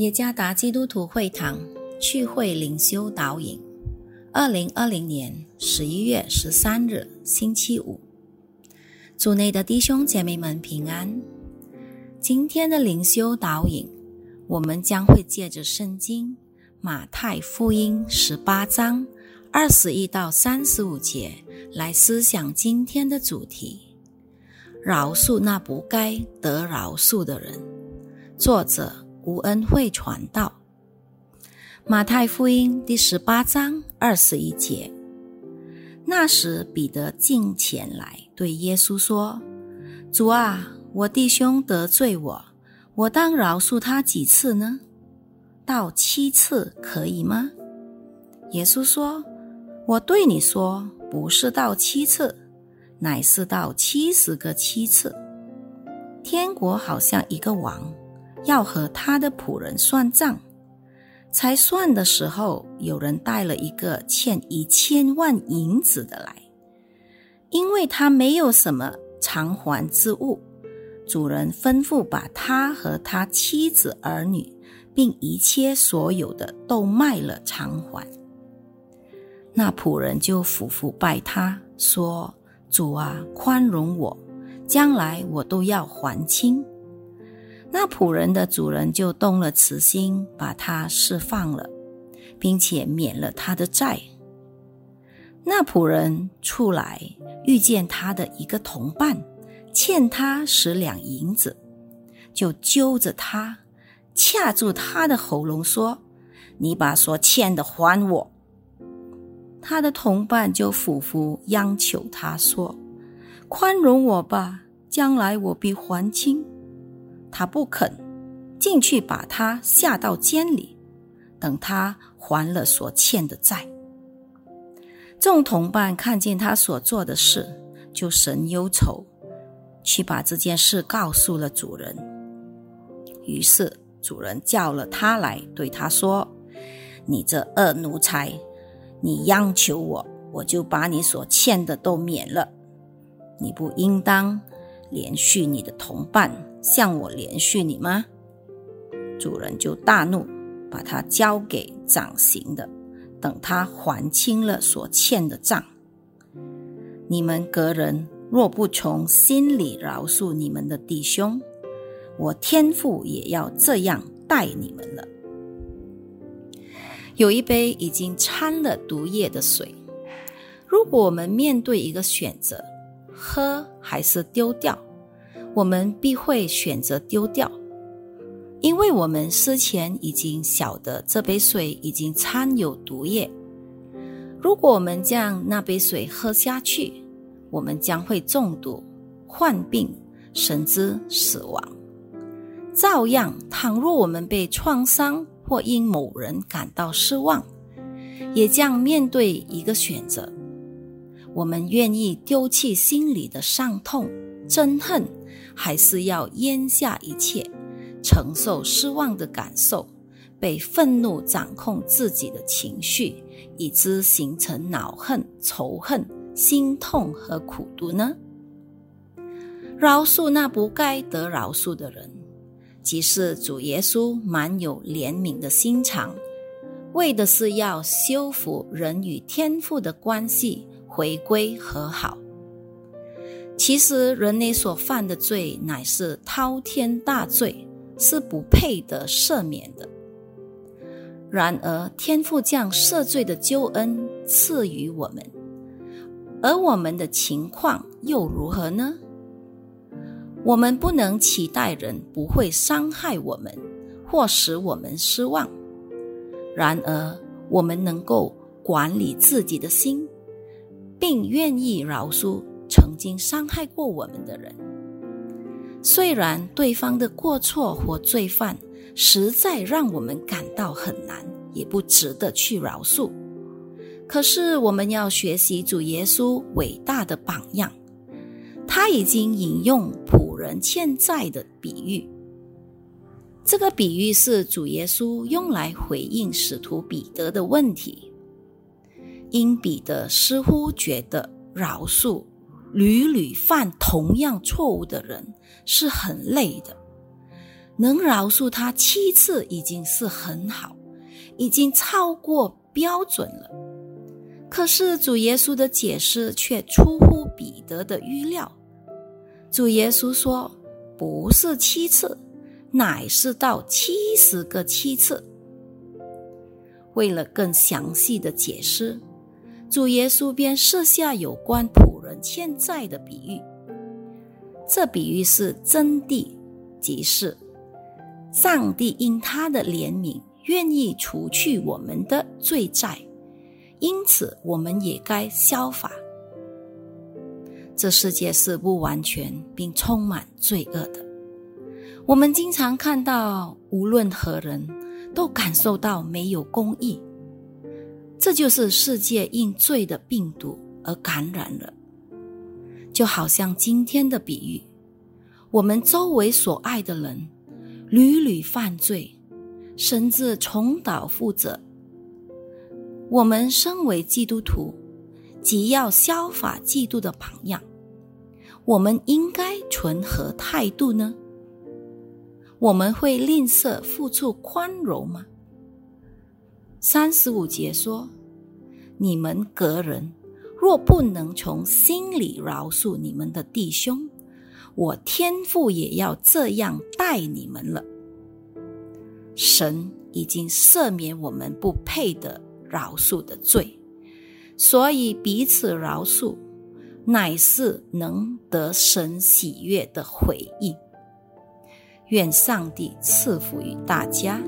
耶加达基督徒会堂聚会灵修导引，二零二零年十一月十三日星期五，组内的弟兄姐妹们平安。今天的灵修导引，我们将会借着圣经马太福音十八章二十一到三十五节来思想今天的主题：饶恕那不该得饶恕的人。作者。吴恩惠传道，马太福音第十八章二十一节。那时，彼得进前来对耶稣说：“主啊，我弟兄得罪我，我当饶恕他几次呢？到七次可以吗？”耶稣说：“我对你说，不是到七次，乃是到七十个七次。天国好像一个王。”要和他的仆人算账，才算的时候，有人带了一个欠一千万银子的来，因为他没有什么偿还之物，主人吩咐把他和他妻子儿女，并一切所有的都卖了偿还。那仆人就俯伏拜他说：“主啊，宽容我，将来我都要还清。”那仆人的主人就动了慈心，把他释放了，并且免了他的债。那仆人出来，遇见他的一个同伴欠他十两银子，就揪着他，掐住他的喉咙，说：“你把所欠的还我。”他的同伴就俯伏央求他说：“宽容我吧，将来我必还清。”他不肯进去，把他下到监里，等他还了所欠的债。众同伴看见他所做的事，就神忧愁，去把这件事告诉了主人。于是主人叫了他来，对他说：“你这恶奴才，你央求我，我就把你所欠的都免了。你不应当连续你的同伴。”向我连续你吗？主人就大怒，把他交给掌刑的，等他还清了所欠的账。你们个人若不从心里饶恕你们的弟兄，我天父也要这样待你们了。有一杯已经掺了毒液的水，如果我们面对一个选择，喝还是丢掉？我们必会选择丢掉，因为我们事前已经晓得这杯水已经掺有毒液。如果我们将那杯水喝下去，我们将会中毒、患病，甚至死亡。照样，倘若我们被创伤或因某人感到失望，也将面对一个选择：我们愿意丢弃心里的伤痛、憎恨。还是要咽下一切，承受失望的感受，被愤怒掌控自己的情绪，以致形成恼恨、仇恨、心痛和苦毒呢？饶恕那不该得饶恕的人，即是主耶稣满有怜悯的心肠，为的是要修复人与天父的关系，回归和好。其实，人类所犯的罪乃是滔天大罪，是不配得赦免的。然而，天父将赦罪的救恩赐予我们，而我们的情况又如何呢？我们不能期待人不会伤害我们，或使我们失望。然而，我们能够管理自己的心，并愿意饶恕。已经伤害过我们的人，虽然对方的过错或罪犯实在让我们感到很难，也不值得去饶恕，可是我们要学习主耶稣伟大的榜样。他已经引用仆人欠债的比喻，这个比喻是主耶稣用来回应使徒彼得的问题，因彼得似乎觉得饶恕。屡屡犯同样错误的人是很累的，能饶恕他七次已经是很好，已经超过标准了。可是主耶稣的解释却出乎彼得的预料。主耶稣说：“不是七次，乃是到七十个七次。”为了更详细的解释，主耶稣便设下有关仆人欠债的比喻。这比喻是真谛，即是。上帝因他的怜悯，愿意除去我们的罪债，因此我们也该消法。这世界是不完全并充满罪恶的，我们经常看到，无论何人都感受到没有公义。这就是世界因罪的病毒而感染了，就好像今天的比喻，我们周围所爱的人。屡屡犯罪，甚至重蹈覆辙。我们身为基督徒，即要效法基督的榜样。我们应该存何态度呢？我们会吝啬付出宽容吗？三十五节说：“你们个人若不能从心里饶恕你们的弟兄。”我天父也要这样待你们了。神已经赦免我们不配的饶恕的罪，所以彼此饶恕，乃是能得神喜悦的回应。愿上帝赐福于大家。